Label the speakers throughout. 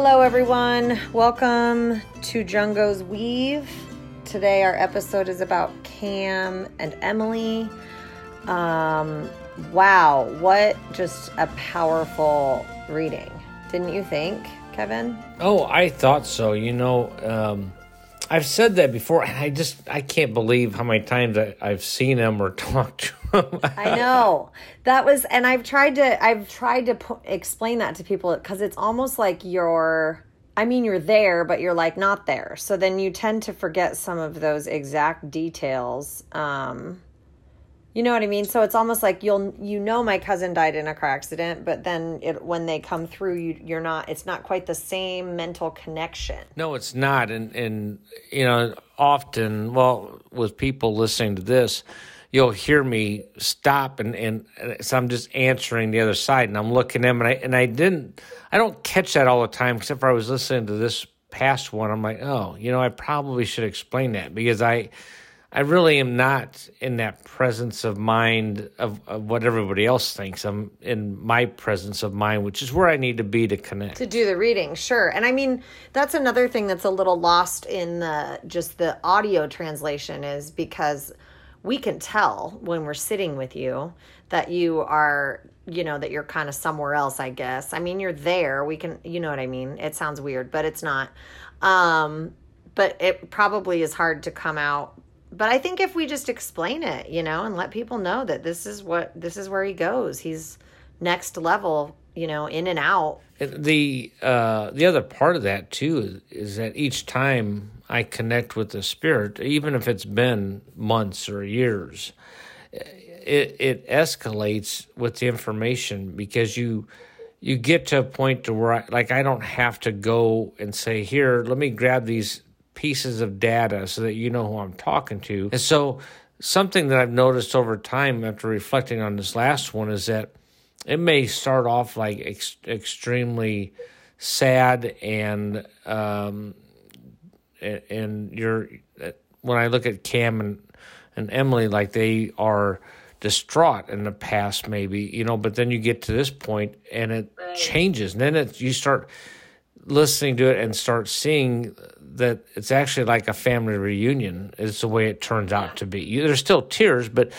Speaker 1: Hello, everyone. Welcome to Jungo's Weave. Today, our episode is about Cam and Emily. Um, wow, what just a powerful reading, didn't you think, Kevin?
Speaker 2: Oh, I thought so. You know, um, I've said that before, and I just I can't believe how many times I, I've seen him or talked to him.
Speaker 1: I know that was, and I've tried to I've tried to explain that to people because it's almost like you're. I mean, you're there, but you're like not there. So then you tend to forget some of those exact details. Um, you know what I mean? So it's almost like you'll you know my cousin died in a car accident, but then it, when they come through, you you're not. It's not quite the same mental connection.
Speaker 2: No, it's not, and and you know, often, well, with people listening to this, you'll hear me stop and and so I'm just answering the other side, and I'm looking at them, and I and I didn't, I don't catch that all the time, except for I was listening to this past one. I'm like, oh, you know, I probably should explain that because I. I really am not in that presence of mind of, of what everybody else thinks. I'm in my presence of mind, which is where I need to be to connect.
Speaker 1: to do the reading sure. And i mean that's another thing that's a little lost in the just the audio translation is because we can tell when we're sitting with you that you are you know that you're kind of somewhere else i guess. I mean you're there. We can you know what i mean? It sounds weird but it's not. Um but it probably is hard to come out but i think if we just explain it you know and let people know that this is what this is where he goes. He's next level you know in and out.
Speaker 2: The uh, the other part of that too is, that each time I connect with the spirit, even if it's been months or years, it it escalates with the information because you you get to a point to where I, like I don't have to go and say here, let me grab these pieces of data so that you know who I'm talking to. And so something that I've noticed over time after reflecting on this last one is that it may start off like ex- extremely sad and um and, and you're when I look at Cam and and Emily like they are distraught in the past maybe you know but then you get to this point and it changes and then it you start listening to it and start seeing that it's actually like a family reunion is the way it turns out to be. There's still tears but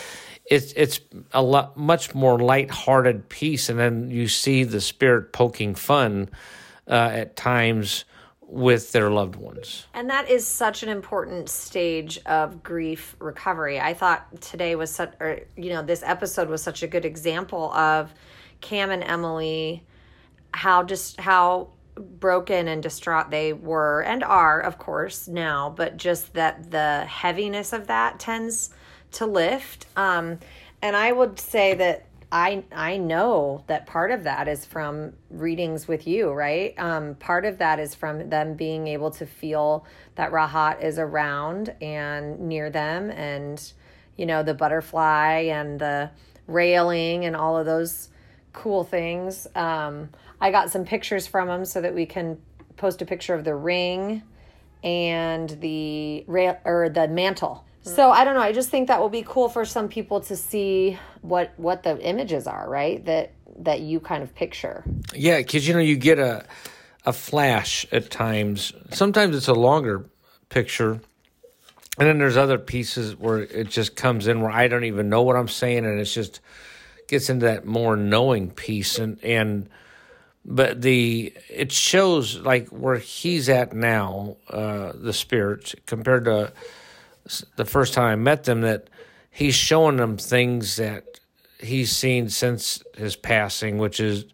Speaker 2: it's it's a lot much more light-hearted piece and then you see the spirit poking fun uh, at times with their loved ones.
Speaker 1: And that is such an important stage of grief recovery. I thought today was such, or, you know, this episode was such a good example of Cam and Emily, how just how broken and distraught they were and are, of course, now, but just that the heaviness of that tends to lift. Um, and I would say that I I know that part of that is from readings with you, right? Um, part of that is from them being able to feel that Rahat is around and near them, and you know the butterfly and the railing and all of those cool things. Um, I got some pictures from him so that we can post a picture of the ring and the rail or the mantle. So I don't know. I just think that will be cool for some people to see what what the images are, right? That that you kind of picture.
Speaker 2: Yeah, because you know you get a a flash at times. Sometimes it's a longer picture, and then there's other pieces where it just comes in where I don't even know what I'm saying, and it's just gets into that more knowing piece, and and but the it shows like where he's at now, uh, the spirit compared to the first time I met them that he's showing them things that he's seen since his passing, which is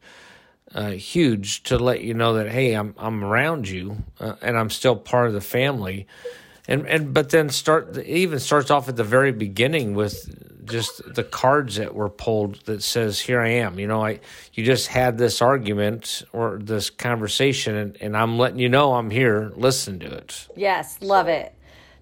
Speaker 2: uh, huge to let you know that hey, I'm I'm around you uh, and I'm still part of the family, and and but then start even starts off at the very beginning with just the cards that were pulled that says here I am. You know, I you just had this argument or this conversation, and, and I'm letting you know I'm here. Listen to it.
Speaker 1: Yes, love it.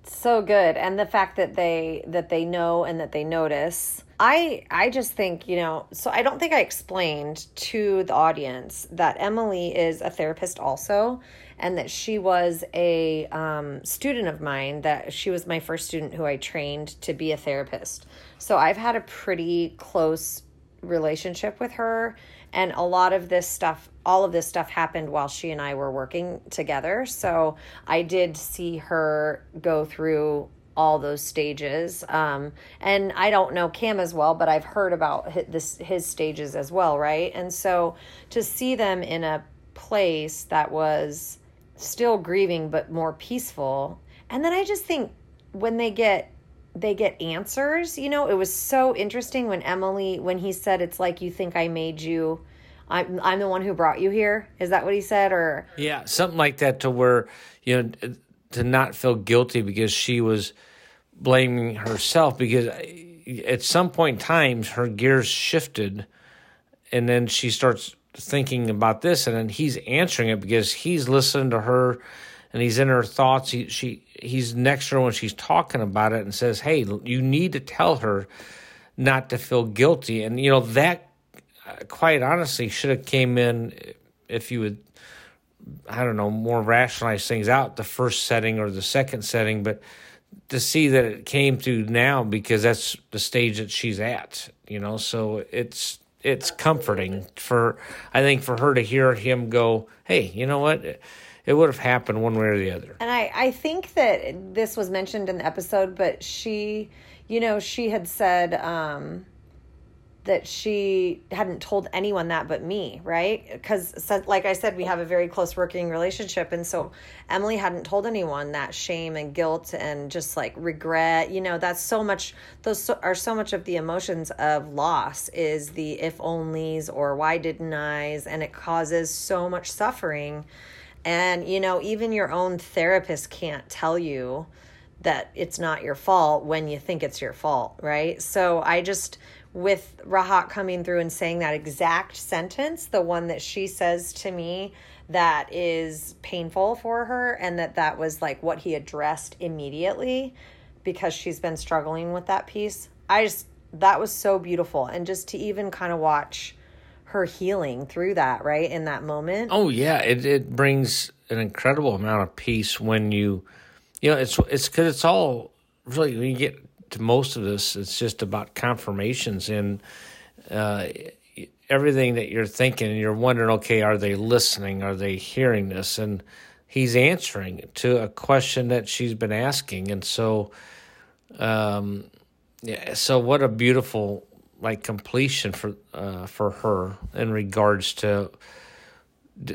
Speaker 1: So good. And the fact that they that they know and that they notice. I I just think, you know, so I don't think I explained to the audience that Emily is a therapist also and that she was a um, student of mine that she was my first student who I trained to be a therapist. So I've had a pretty close relationship with her And a lot of this stuff, all of this stuff happened while she and I were working together. So I did see her go through all those stages. Um, and I don't know Cam as well, but I've heard about his, this his stages as well, right? And so to see them in a place that was still grieving but more peaceful. And then I just think when they get they get answers, you know, it was so interesting when Emily when he said it's like you think I made you I'm I'm the one who brought you here. Is that what he said or
Speaker 2: Yeah, something like that to where you know to not feel guilty because she was blaming herself because uh, at some point in times her gears shifted and then she starts thinking about this and then he's answering it because he's listening to her and he's in her thoughts. He she he's next to her when she's talking about it and says hey you need to tell her not to feel guilty. And you know that uh, quite honestly should have came in if you would I don't know, more rationalize things out the first setting or the second setting, but to see that it came to now because that's the stage that she's at, you know, so it's it's comforting for I think for her to hear him go, "Hey, you know what? It would have happened one way or the other."
Speaker 1: And I I think that this was mentioned in the episode, but she, you know, she had said um that she hadn't told anyone that but me, right? Because, like I said, we have a very close working relationship. And so Emily hadn't told anyone that shame and guilt and just like regret. You know, that's so much, those are so much of the emotions of loss is the if onlys or why didn't I's. And it causes so much suffering. And, you know, even your own therapist can't tell you that it's not your fault when you think it's your fault, right? So I just with Rahat coming through and saying that exact sentence, the one that she says to me that is painful for her, and that that was like what he addressed immediately because she's been struggling with that piece. I just, that was so beautiful. And just to even kind of watch her healing through that, right? In that moment.
Speaker 2: Oh, yeah. It, it brings an incredible amount of peace when you, you know, it's, it's because it's all really, when you get to most of this, it's just about confirmations and uh, everything that you're thinking. And you're wondering, okay, are they listening? Are they hearing this? And he's answering to a question that she's been asking. And so, um, yeah, so what a beautiful like completion for uh, for her in regards to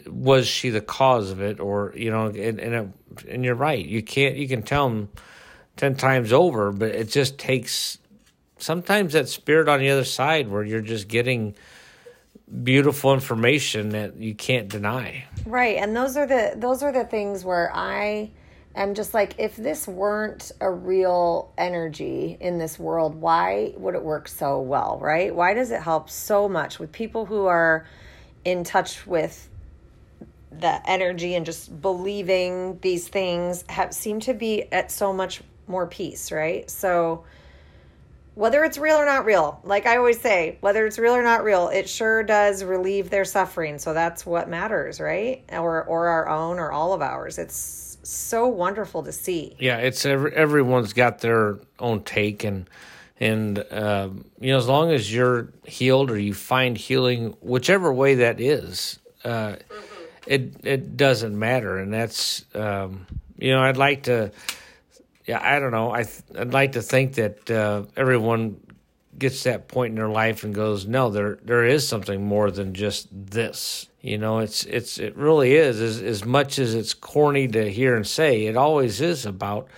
Speaker 2: was she the cause of it or you know and and, it, and you're right you can't you can tell them 10 times over, but it just takes sometimes that spirit on the other side where you're just getting beautiful information that you can't deny.
Speaker 1: Right. And those are the those are the things where I am just like if this weren't a real energy in this world, why would it work so well, right? Why does it help so much with people who are in touch with the energy and just believing these things have seem to be at so much more peace, right? So whether it's real or not real, like I always say, whether it's real or not real, it sure does relieve their suffering. So that's what matters, right? Or or our own or all of ours. It's so wonderful to see.
Speaker 2: Yeah, it's every, everyone's got their own take and and uh, you know as long as you're healed or you find healing whichever way that is uh, it it doesn't matter and that's um, you know i'd like to yeah, I don't know. I th- I'd like to think that uh, everyone gets that point in their life and goes, no, there there is something more than just this. You know, it's it's it really is as as much as it's corny to hear and say. It always is about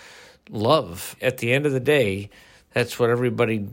Speaker 2: love. At the end of the day, that's what everybody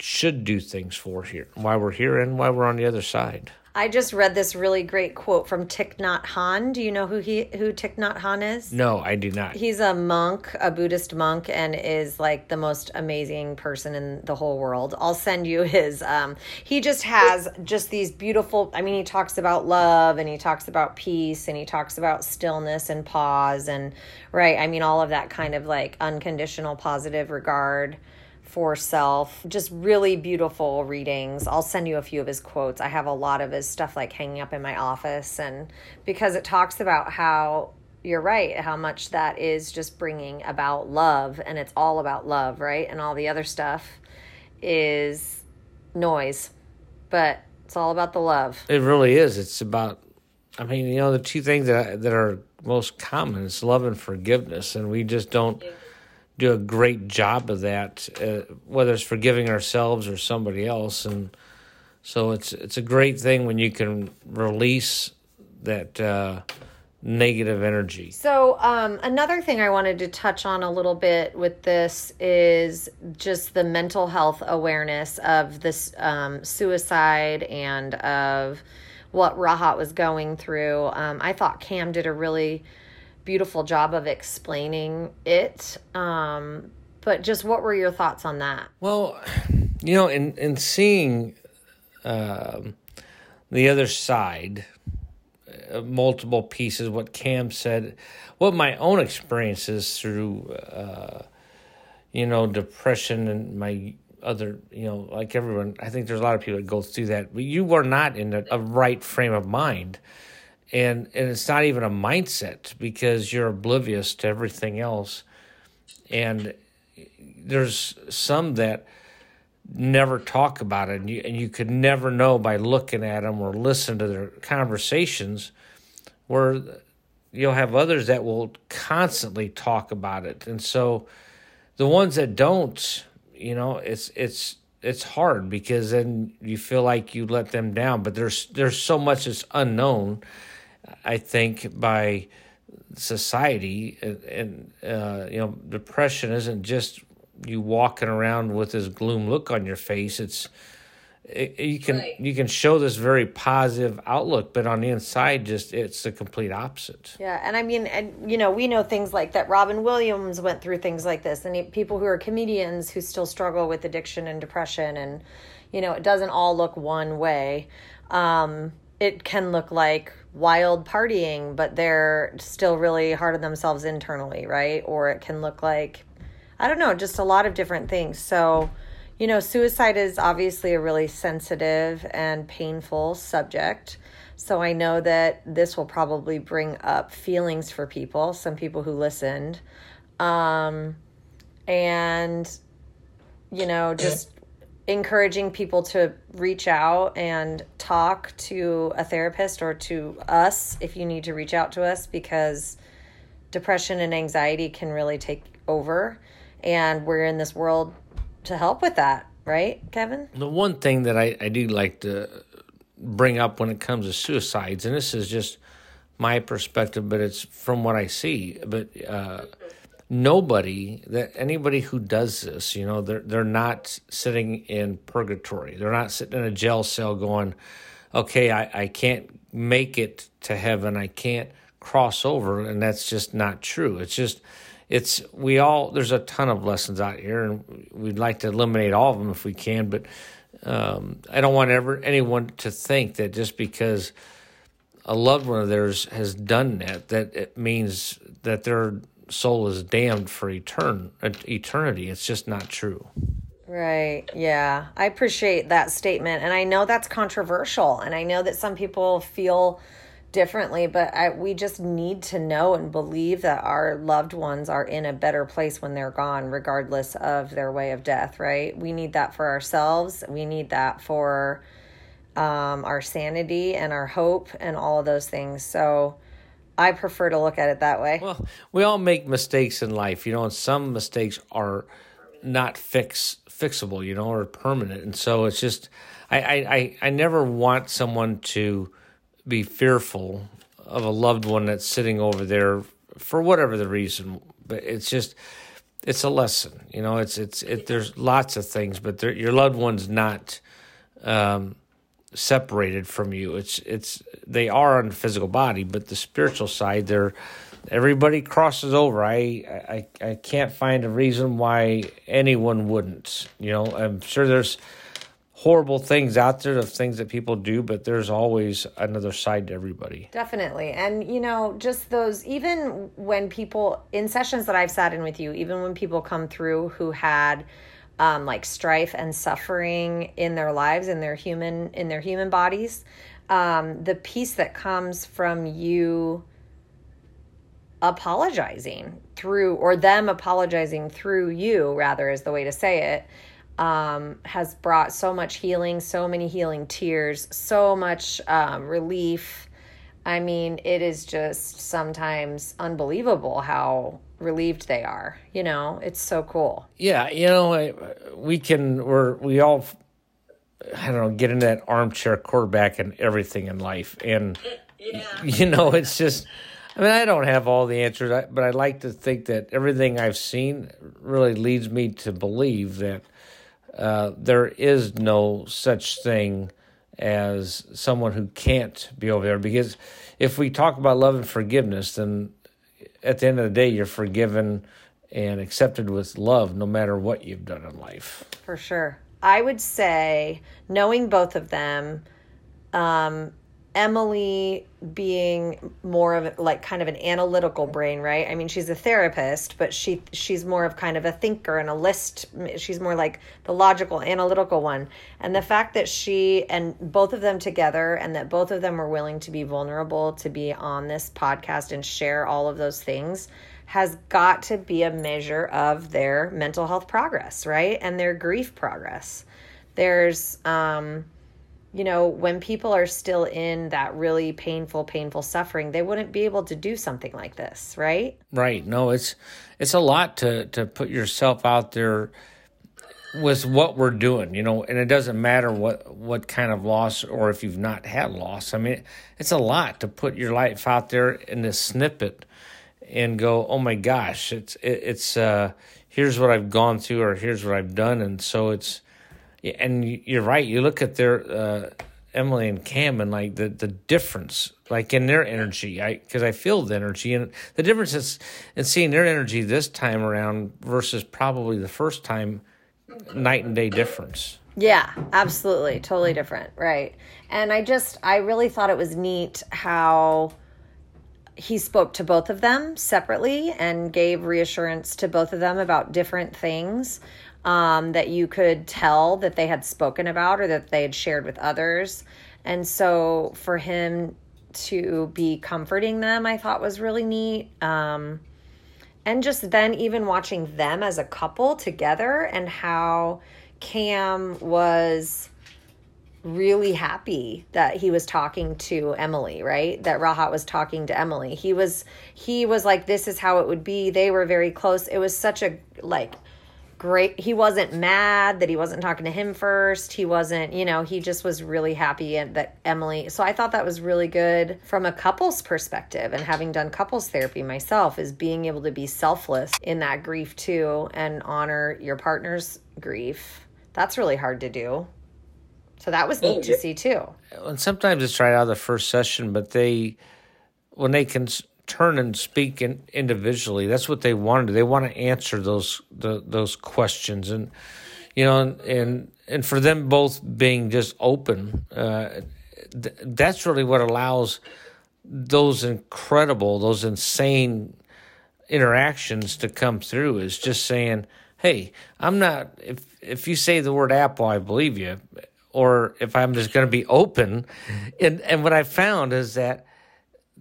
Speaker 2: should do things for here. Why we're here and why we're on the other side.
Speaker 1: I just read this really great quote from Thich Nhat Hanh. Do you know who he who Thich Nhat Hanh is?
Speaker 2: No, I do not.
Speaker 1: He's a monk, a Buddhist monk, and is like the most amazing person in the whole world. I'll send you his. Um, he just has just these beautiful. I mean, he talks about love, and he talks about peace, and he talks about stillness and pause, and right. I mean, all of that kind of like unconditional positive regard for self. Just really beautiful readings. I'll send you a few of his quotes. I have a lot of his stuff like hanging up in my office and because it talks about how you're right, how much that is just bringing about love and it's all about love, right? And all the other stuff is noise. But It's all about the love.
Speaker 2: It really is. It's about, I mean, you know, the two things that that are most common is love and forgiveness, and we just don't do a great job of that, uh, whether it's forgiving ourselves or somebody else. And so it's it's a great thing when you can release that uh, negative energy.
Speaker 1: So um, another thing I wanted to touch on a little bit with this is just the mental health awareness of this um, suicide and of what Rahat was going through. Um, I thought Cam did a really beautiful job of explaining it. Um, but just what were your thoughts on that?
Speaker 2: Well, you know, in in seeing um, the other side, uh, multiple pieces, what Cam said, what my own experiences through, uh, you know, depression and my other, you know, like everyone, I think there's a lot of people that go through that. But you were not in a, a right frame of mind and and it's not even a mindset because you're oblivious to everything else. And there's some that never talk about it. And you, and you could never know by looking at them or listen to their conversations where you'll have others that will constantly talk about it. And so the ones that don't you know it's it's it's hard because then you feel like you let them down but there's there's so much that's unknown I think by society and, and uh, you know depression isn't just you walking around with this gloom look on your face. It's it, you can right. you can show this very positive outlook, but on the inside, just it's the complete opposite.
Speaker 1: Yeah, and I mean, and you know, we know things like that. Robin Williams went through things like this, and people who are comedians who still struggle with addiction and depression, and you know, it doesn't all look one way. Um, it can look like wild partying, but they're still really hard on themselves internally, right? Or it can look like, I don't know, just a lot of different things. So, you know, suicide is obviously a really sensitive and painful subject. So I know that this will probably bring up feelings for people, some people who listened. Um, and, you know, just encouraging people to reach out and talk to a therapist or to us if you need to reach out to us because depression and anxiety can really take over and we're in this world to help with that right kevin?
Speaker 2: The one thing that i, I do like to bring up when it comes to suicides and this is just my perspective but it's from what i see but uh, nobody that anybody who does this, you know, they're they're not sitting in purgatory. They're not sitting in a jail cell going, okay, I, I can't make it to heaven. I can't cross over, and that's just not true. It's just it's we all there's a ton of lessons out here, and we'd like to eliminate all of them if we can, but um, I don't want ever anyone to think that just because a loved one of theirs has done that, that it means that they're soul is damned for etern- eternity. It's just not true.
Speaker 1: Right. Yeah. I appreciate that statement. And I know that's controversial. And I know that some people feel differently, but I, we just need to know and believe that our loved ones are in a better place when they're gone, regardless of their way of death, right? We need that for ourselves. We need that for um, our sanity and our hope and all of those things. So, I prefer to look at it that way.
Speaker 2: Well, we all make mistakes in life, you know, and some mistakes are not fix fixable, you know, or permanent. And so it's just I, I, I never want someone to be fearful of a loved one that's sitting over there for whatever the reason. But it's just it's a lesson, you know. It's it's it. There's lots of things, but your loved one's not um, separated from you. It's it's they are on the physical body, but the spiritual side, they're everybody crosses over. I I I can't find a reason why anyone wouldn't. You know, I'm sure there's horrible things out there of things that people do, but there's always another side to everybody.
Speaker 1: Definitely. And you know, just those even when people in sessions that I've sat in with you, even when people come through who had um, like strife and suffering in their lives in their human in their human bodies um, the peace that comes from you apologizing through or them apologizing through you rather is the way to say it um, has brought so much healing, so many healing tears, so much um, relief. I mean, it is just sometimes unbelievable how relieved they are. You know, it's so cool.
Speaker 2: Yeah, you know, we can. We're we all. I don't know. Get in that armchair quarterback and everything in life, and yeah. you know, it's just. I mean, I don't have all the answers, but I like to think that everything I've seen really leads me to believe that uh, there is no such thing as someone who can't be over there. Because if we talk about love and forgiveness, then at the end of the day, you're forgiven and accepted with love no matter what you've done in life.
Speaker 1: For sure. I would say, knowing both of them, um, Emily being more of like kind of an analytical brain, right? I mean, she's a therapist, but she she's more of kind of a thinker and a list. She's more like the logical, analytical one. And the fact that she and both of them together, and that both of them were willing to be vulnerable to be on this podcast and share all of those things, has got to be a measure of their mental health progress, right? And their grief progress. There's um you know, when people are still in that really painful, painful suffering, they wouldn't be able to do something like this, right?
Speaker 2: Right. No, it's it's a lot to to put yourself out there with what we're doing, you know, and it doesn't matter what what kind of loss or if you've not had loss. I mean, it's a lot to put your life out there in this snippet and go, "Oh my gosh, it's it, it's uh here's what I've gone through or here's what I've done." And so it's and you're right. You look at their uh, Emily and Cam and like the the difference, like in their energy. I because I feel the energy and the difference is in seeing their energy this time around versus probably the first time, night and day difference.
Speaker 1: Yeah, absolutely, totally different, right? And I just I really thought it was neat how he spoke to both of them separately and gave reassurance to both of them about different things um, that you could tell that they had spoken about or that they had shared with others. And so for him to be comforting them, I thought was really neat. Um, and just then, even watching them as a couple together and how Cam was really happy that he was talking to Emily, right? That Rahat was talking to Emily. He was he was like this is how it would be. They were very close. It was such a like great he wasn't mad that he wasn't talking to him first he wasn't you know he just was really happy and that emily so i thought that was really good from a couples perspective and having done couples therapy myself is being able to be selfless in that grief too and honor your partner's grief that's really hard to do so that was neat to see too
Speaker 2: and sometimes it's right out of the first session but they when they can turn and speak in, individually. That's what they want to do. They want to answer those the, those questions, and you know, and, and and for them both being just open, uh, th- that's really what allows those incredible, those insane interactions to come through. Is just saying, "Hey, I'm not." If if you say the word apple, I believe you. Or if I'm just going to be open, and and what I found is that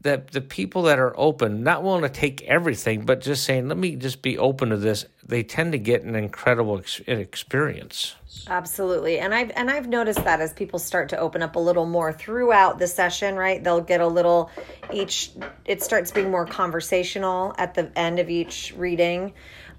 Speaker 2: that the people that are open, not willing to take everything, but just saying, let me just be open to this, they tend to get an incredible ex- experience.
Speaker 1: Absolutely. And I've and I've noticed that as people start to open up a little more throughout the session, right? They'll get a little each it starts being more conversational at the end of each reading.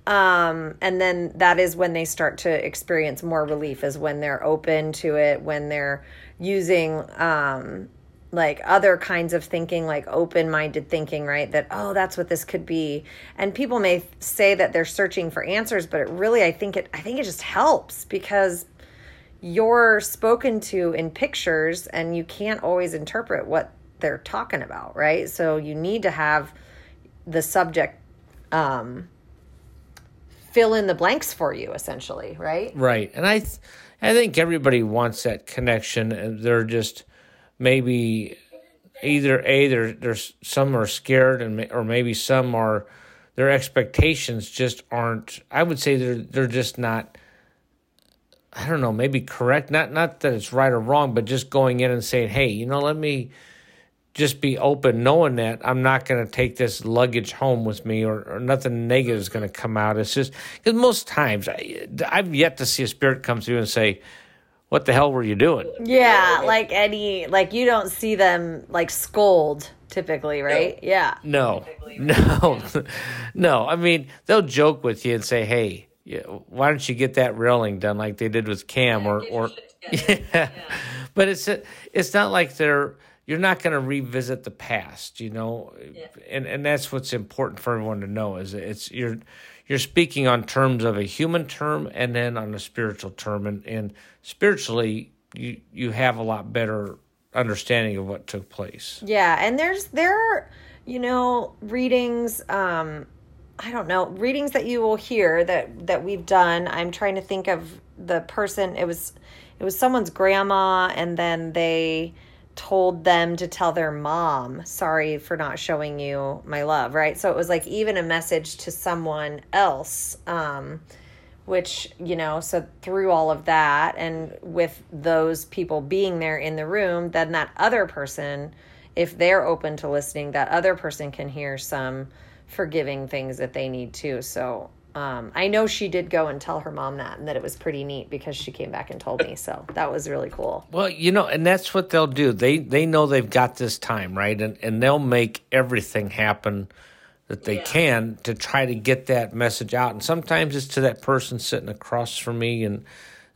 Speaker 1: Um, and then that is when they start to experience more relief is when they're open to it, when they're using um like other kinds of thinking like open-minded thinking right? That oh that's what this could be. And people may say that they're searching for answers but it really i think it i think it just helps because you're spoken to in pictures and you can't always interpret what they're talking about right? So you need to have the subject um fill in the blanks for you essentially right?
Speaker 2: Right. And i th- i think everybody wants that connection. And they're just maybe either a there there's some are scared and or maybe some are their expectations just aren't I would say they're they're just not I don't know maybe correct. Not not that it's right or wrong but just going in and saying hey you know let me just be open, knowing that I'm not going to take this luggage home with me, or, or nothing negative is going to come out. It's just because most times I, I've yet to see a spirit come through and say, "What the hell were you doing?"
Speaker 1: Yeah, like any, like you don't see them like scold typically, right? Yeah.
Speaker 2: No, no, no. I mean, they'll joke with you and say, "Hey, yeah, why don't you get that railing done like they did with Cam?" or, or yeah. But it's it's not like they're you're not going to revisit the past, you know, yeah. and and that's what's important for everyone to know is it's you're you're speaking on terms of a human term and then on a spiritual term, and and spiritually you you have a lot better understanding of what took place.
Speaker 1: Yeah, and there's there are you know readings. um I don't know readings that you will hear that that we've done. I'm trying to think of the person. It was it was someone's grandma, and then they told them to tell their mom, sorry for not showing you my love, right? So it was like even a message to someone else. Um, which, you know, so through all of that and with those people being there in the room, then that other person, if they're open to listening, that other person can hear some forgiving things that they need too. So um, I know she did go and tell her mom that, and that it was pretty neat because she came back and told me. So that was really cool.
Speaker 2: Well, you know, and that's what they'll do. They they know they've got this time, right? And and they'll make everything happen that they yeah. can to try to get that message out. And sometimes it's to that person sitting across from me, and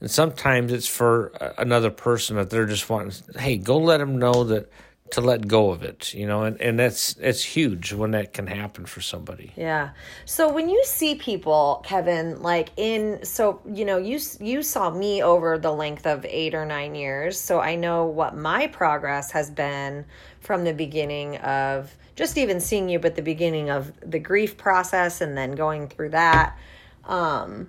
Speaker 2: and sometimes it's for another person that they're just wanting. Hey, go let them know that to let go of it you know and, and that's it's huge when that can happen for somebody.
Speaker 1: Yeah. So when you see people kevin like in so you know you you saw me over the length of eight or nine years. So i know what my progress has been from the beginning of just even seeing you but the beginning of the grief process and then going through that. Um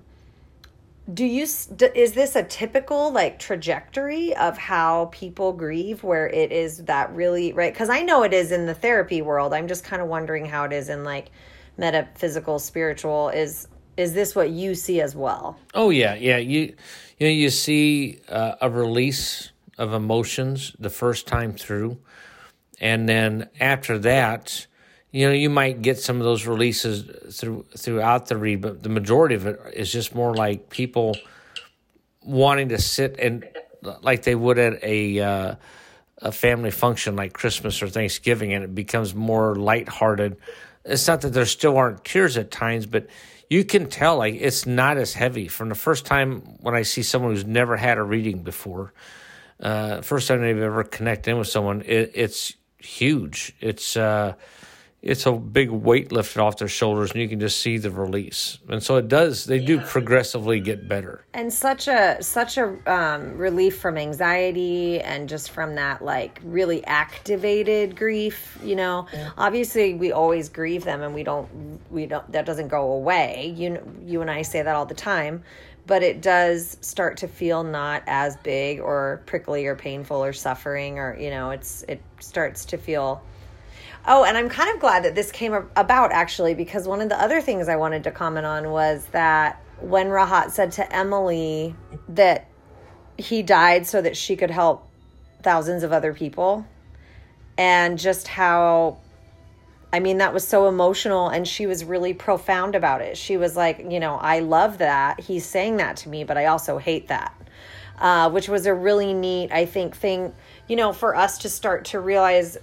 Speaker 1: do you is this a typical like trajectory of how people grieve where it is that really right? Because i know it is in the therapy world. I'm just kind of wondering how it is in like metaphysical spiritual. Is is this what you see as well?
Speaker 2: Oh yeah yeah. You you know you see uh, a release of emotions the first time through and then after that you know you might get some of those releases through throughout the read but the majority of it is just more like people wanting to sit and like they would at a uh, a family function like Christmas or Thanksgiving and it becomes more lighthearted. It's not that there still aren't tears at times but you can tell like it's not as heavy. From the first time when I see someone who's never had a reading before uh, first time they've ever connected in with someone it, it's huge. It's uh, it's a big weight lifted off their shoulders and you can just see the release. And so it does they do progressively get better.
Speaker 1: And such a such a um, relief from anxiety and just from that like really activated grief you know? Yeah. obviously we always grieve them and we don't we don't that doesn't go away. You you and i say that all the time. But it does start to feel not as big or prickly or painful or suffering or you know it's it starts to feel Oh, and I'm kind of glad that this came about actually because one of the other things I wanted to comment on was that when Rahat said to Emily that he died so that she could help thousands of other people, and just how I mean, that was so emotional, and she was really profound about it. She was like, you know, I love that. He's saying that to me, but I also hate that. Uh, which was a really neat, I think, thing, you know, for us to start to realize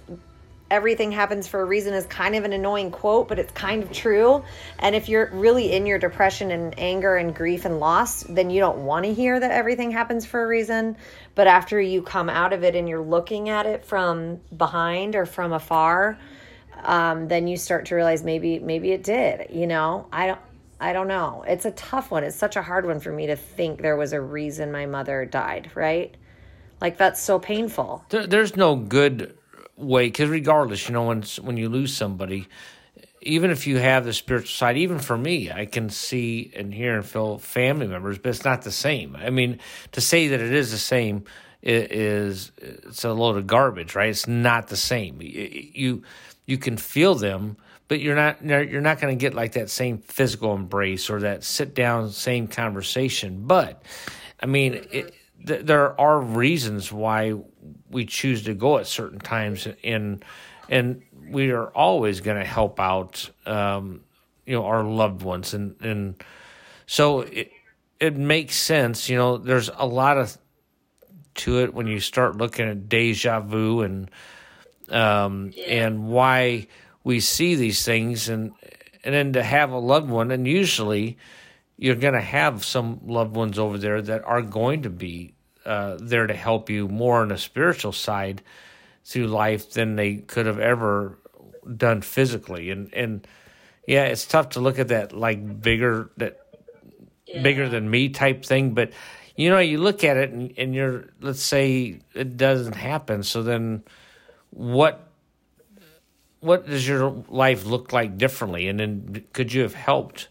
Speaker 1: everything happens for a reason is kind of an annoying quote, but it's kind of true. And if you're really in your depression and anger and grief and loss, then you don't want to hear that everything happens for a reason. But after you come out of it and you're looking at it from behind or from afar, um, then you start to realize maybe maybe it did. You know, I don't. I don't know. It's a tough one. It's such a hard one for me to think there was a reason my mother died, right? Like that's so painful.
Speaker 2: There, there's no good way because regardless you know when when you lose somebody even if you have the spiritual side even for me i can see and hear and feel family members but it's not the same. I mean to say that it is the same is it's a load of garbage right? It's not the same. You you can feel them but you're not you're not going to get like that same physical embrace or that sit down same conversation. But i mean it, th- there are reasons why we choose to go at certain times, and and we are always going to help out, um, you know, our loved ones, and and so it it makes sense. You know, there's a lot of to it when you start looking at deja vu and um, yeah. and why we see these things, and and then to have a loved one, and usually you're going to have some loved ones over there that are going to be uh, there to help you more on the spiritual side through life than they could have ever done physically. And and yeah it's tough to look at that like bigger that yeah. bigger than me type thing. But you know you look at it and, and you're let's say it doesn't happen. So then what what does your life look like differently? And then could you have helped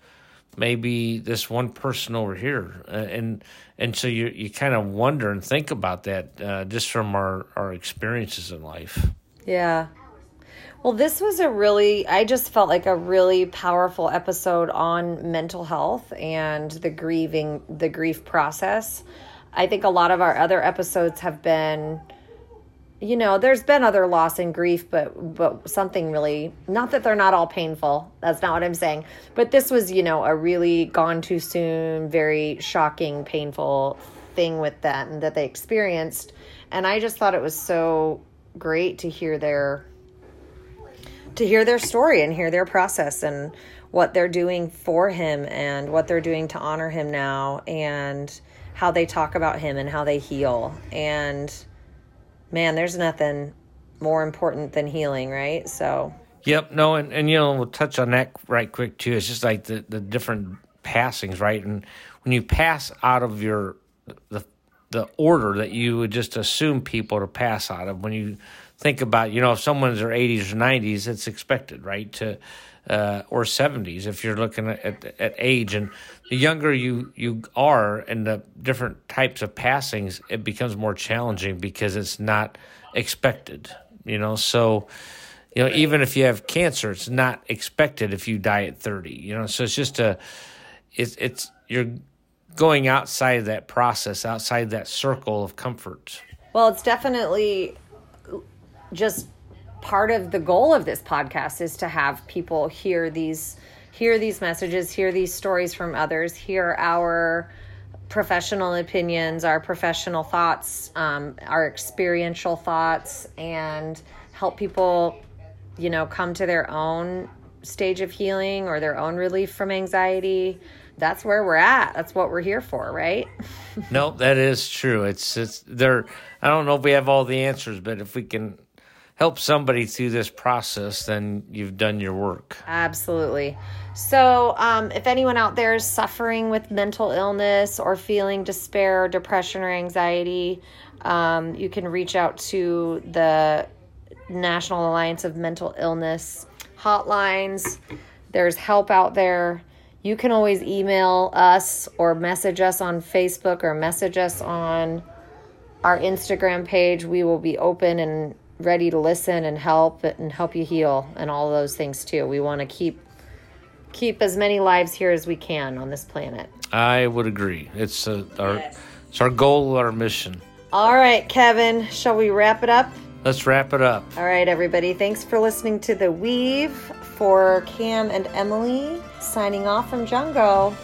Speaker 2: maybe this one person over here. Uh, and and so you you kind of wonder and think about that uh, just from our our experiences in life.
Speaker 1: Yeah. Well this was a really i just felt like a really powerful episode on mental health and the grieving the grief process. I think a lot of our other episodes have been you know there's been other loss and grief but but something really not that they're not all painful that's not what i'm saying but this was you know a really gone too soon very shocking painful thing with them that they experienced and i just thought it was so great to hear their to hear their story and hear their process and what they're doing for him and what they're doing to honor him now and how they talk about him and how they heal and man, there's nothing more important than healing, right? So.
Speaker 2: Yep. No, and, and you know we'll touch on that right quick too. It's just like the the different passings, right? And when you pass out of your the the order that you would just assume people to pass out of, when you think about, you know, if someone's their 80s or 90s, it's expected, right? To uh, or 70s if you're looking at, at, at age and the younger you you are and the different types of passings it becomes more challenging because it's not expected you know? So you know even if you have cancer it's not expected if you die at 30 you know? So it's just a it's it's you're going outside of that process outside that circle of comfort.
Speaker 1: Well it's definitely just part of the goal of this podcast is to have people hear these hear these messages, hear these stories from others, hear our professional opinions, our professional thoughts, um, our experiential thoughts, and help people, you know, come to their own stage of healing or their own relief from anxiety. That's where we're at. That's what we're here for, right?
Speaker 2: no, that is true. It's it's there. I don't know if we have all the answers, but if we can help somebody through this process, then you've done your work.
Speaker 1: Absolutely. So, um, if anyone out there is suffering with mental illness or feeling despair, or depression, or anxiety, um, you can reach out to the National Alliance of Mental Illness hotlines. There's help out there. You can always email us or message us on Facebook or message us on our Instagram page. We will be open and ready to listen and help and help you heal and all those things too. We want to keep keep as many lives here as we can on this planet.
Speaker 2: I would agree. It's uh, our yes. it's our goal, our mission.
Speaker 1: All right, Kevin, shall we wrap it up?
Speaker 2: Let's wrap it up.
Speaker 1: All right, everybody. Thanks for listening to The Weave for Cam and Emily. Signing off from Jungle.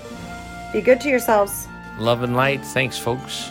Speaker 1: Be good to yourselves.
Speaker 2: Love and light. Thanks, folks.